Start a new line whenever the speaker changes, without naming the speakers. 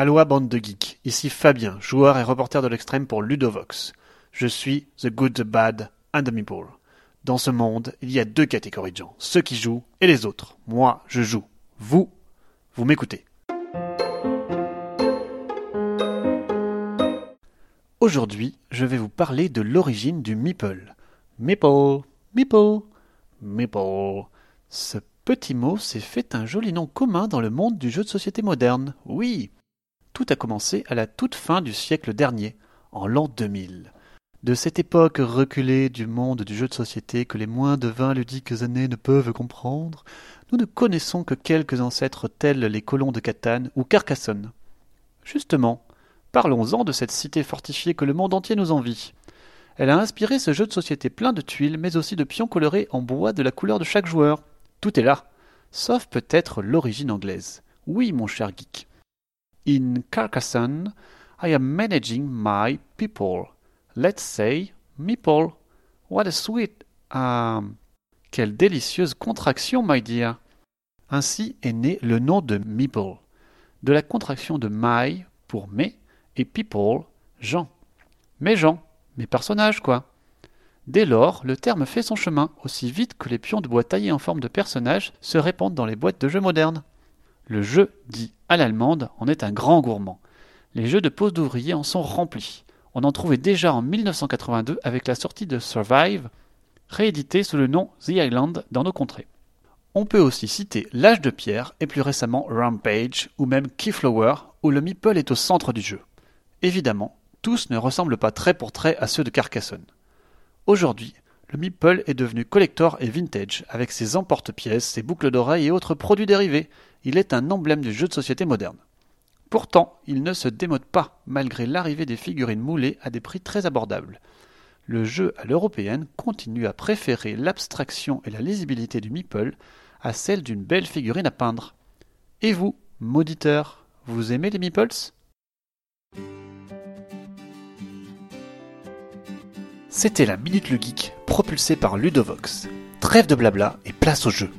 Aloha bande de geeks, ici Fabien, joueur et reporter de l'extrême pour Ludovox. Je suis The Good, The Bad and The Meeple. Dans ce monde, il y a deux catégories de gens, ceux qui jouent et les autres. Moi, je joue. Vous, vous m'écoutez. Aujourd'hui, je vais vous parler de l'origine du Meeple. Meeple, Meeple, Meeple. Ce petit mot s'est fait un joli nom commun dans le monde du jeu de société moderne. Oui, tout a commencé à la toute fin du siècle dernier, en l'an 2000. De cette époque reculée du monde du jeu de société que les moins de vingt ludiques années ne peuvent comprendre, nous ne connaissons que quelques ancêtres tels les colons de Catane ou Carcassonne. Justement, parlons-en de cette cité fortifiée que le monde entier nous envie. Elle a inspiré ce jeu de société plein de tuiles, mais aussi de pions colorés en bois de la couleur de chaque joueur. Tout est là, sauf peut-être l'origine anglaise. Oui, mon cher geek. In Carcassonne, I am managing my people. Let's say meeple. What a sweet. Um, quelle délicieuse contraction, my dear. Ainsi est né le nom de meeple, de la contraction de my pour mes et people, gens. Mes gens, mes personnages, quoi. Dès lors, le terme fait son chemin aussi vite que les pions de bois taillés en forme de personnages se répandent dans les boîtes de jeux modernes. Le jeu, dit à l'allemande, en est un grand gourmand. Les jeux de pose d'ouvriers en sont remplis. On en trouvait déjà en 1982 avec la sortie de Survive, réédité sous le nom The Island dans nos contrées. On peut aussi citer L'âge de pierre et plus récemment Rampage ou même Keyflower où le meeple est au centre du jeu. Évidemment, tous ne ressemblent pas trait pour trait à ceux de Carcassonne. Aujourd'hui, le Meeple est devenu collector et vintage, avec ses emporte-pièces, ses boucles d'oreilles et autres produits dérivés. Il est un emblème du jeu de société moderne. Pourtant, il ne se démode pas, malgré l'arrivée des figurines moulées à des prix très abordables. Le jeu à l'européenne continue à préférer l'abstraction et la lisibilité du Meeple à celle d'une belle figurine à peindre. Et vous, mauditeurs, vous aimez les Meeples? C'était la Minute le Geek, propulsée par Ludovox. Trêve de blabla et place au jeu.